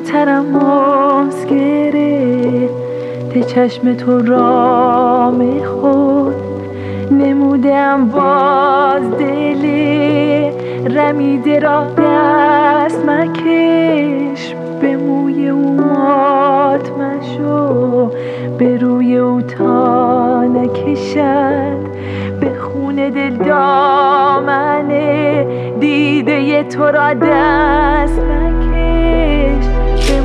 زودترم ماز گرفته چشم تو رام خود نمودم باز دل رمیده را دست مکش. به موی او مات مشو به روی او تا نکشد. به خون دل دامنه دیده تو را دست مکش.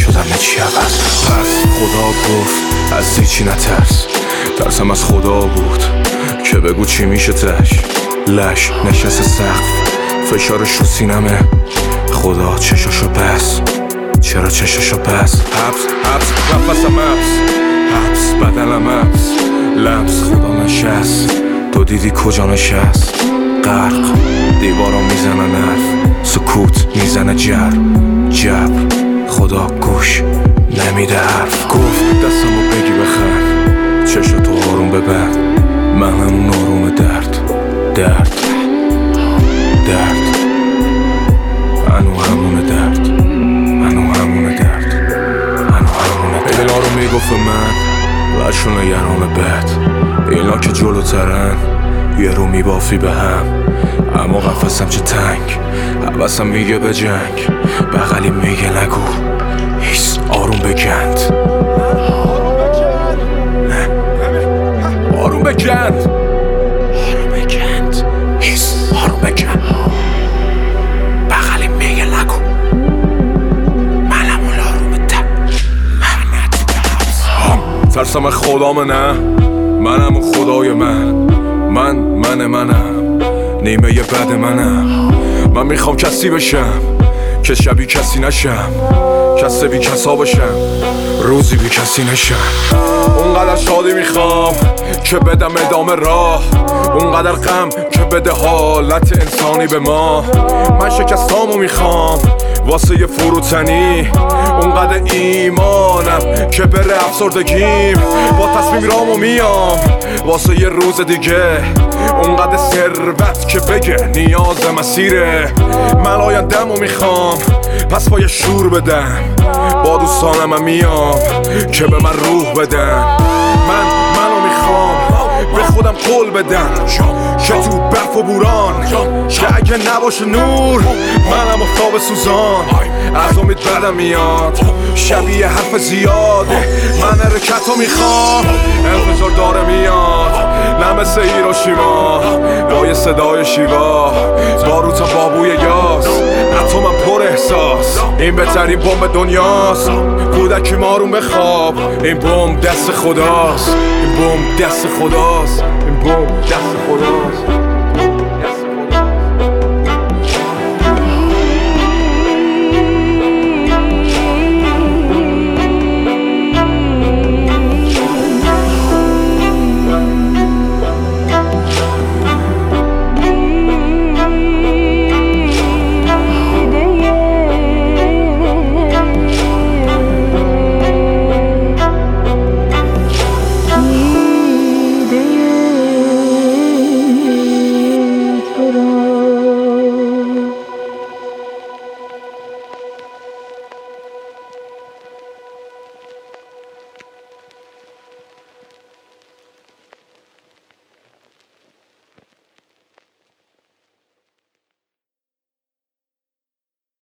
شدم چی عوض پس خدا گفت از هیچی نترس. ترسم از خدا بود که بگو چی میشه تش. لش نشست سقف فشارش رو سینمه. خدا چشاشو بس. چرا چشاشو بس؟ حبس حبس نفسم حبس. حبس بدنم حبس. لمس خدا نشست. تو دیدی کجا نشست؟ غرق. دیوارا می‌زنن حرف. سکوت می‌زنه جر. جبر. خدا گوش نمیده حرف. گفت دستمو بگی بخر. چشو تو آروم ببند من همون آروم درد. درد. درد. انو همون درد. انو همون درد. انو همون درد. اینا رو می‌گفت من لشون نگران بد. اینا که جلوترن یه رو میبافی به هم. اما قفصم چه تنگ. حوثم میگه به جنگ. بغلی میگه نگو. هیس آروم بگند آروم بگند آروم بگند هیس آروم بگند بغلی میگه نگو منم اون آروم تر. ترسم خدام نه. منم خدای من. من من منم. نیمه بد منم. من می‌خوام کسی بشم. که شبی کسی نشم کسی بی کسا بشم روزی بی کسی نشم. اونقدر شادی می‌خوام که بدم ادامه راه اونقدر غم که بده حالت انسانی به ما. من شکستامو می‌خوام واسه یه فروتنی. اونقدر ایمانم که بره افسردگیم با تصمیم رامو میام. واسه یه روز دیگه. اونقدر ثروت که بگه نیاز مسیره. من آیندهمو می‌خوام. پس با یه شور بدم. با دوستانم میام. که به من روح بدن. من منو می‌خوام. قول بدم که تو برف و بوران. که اگه نباشه نور منم افتاب سوزان. از امید بدم میاد. شبیه حرف زیاده من حرکت رو می‌خوام. انفجار داره میاد. نه مثل هیروشیما. با یه صدای شیوا. بارو تا بابوی پر احساس. این بهترین بمب دنیاست. کودکی مارون بخواب. این بمب دست خداست. این بمب دست خداست. این بمب دست خداست.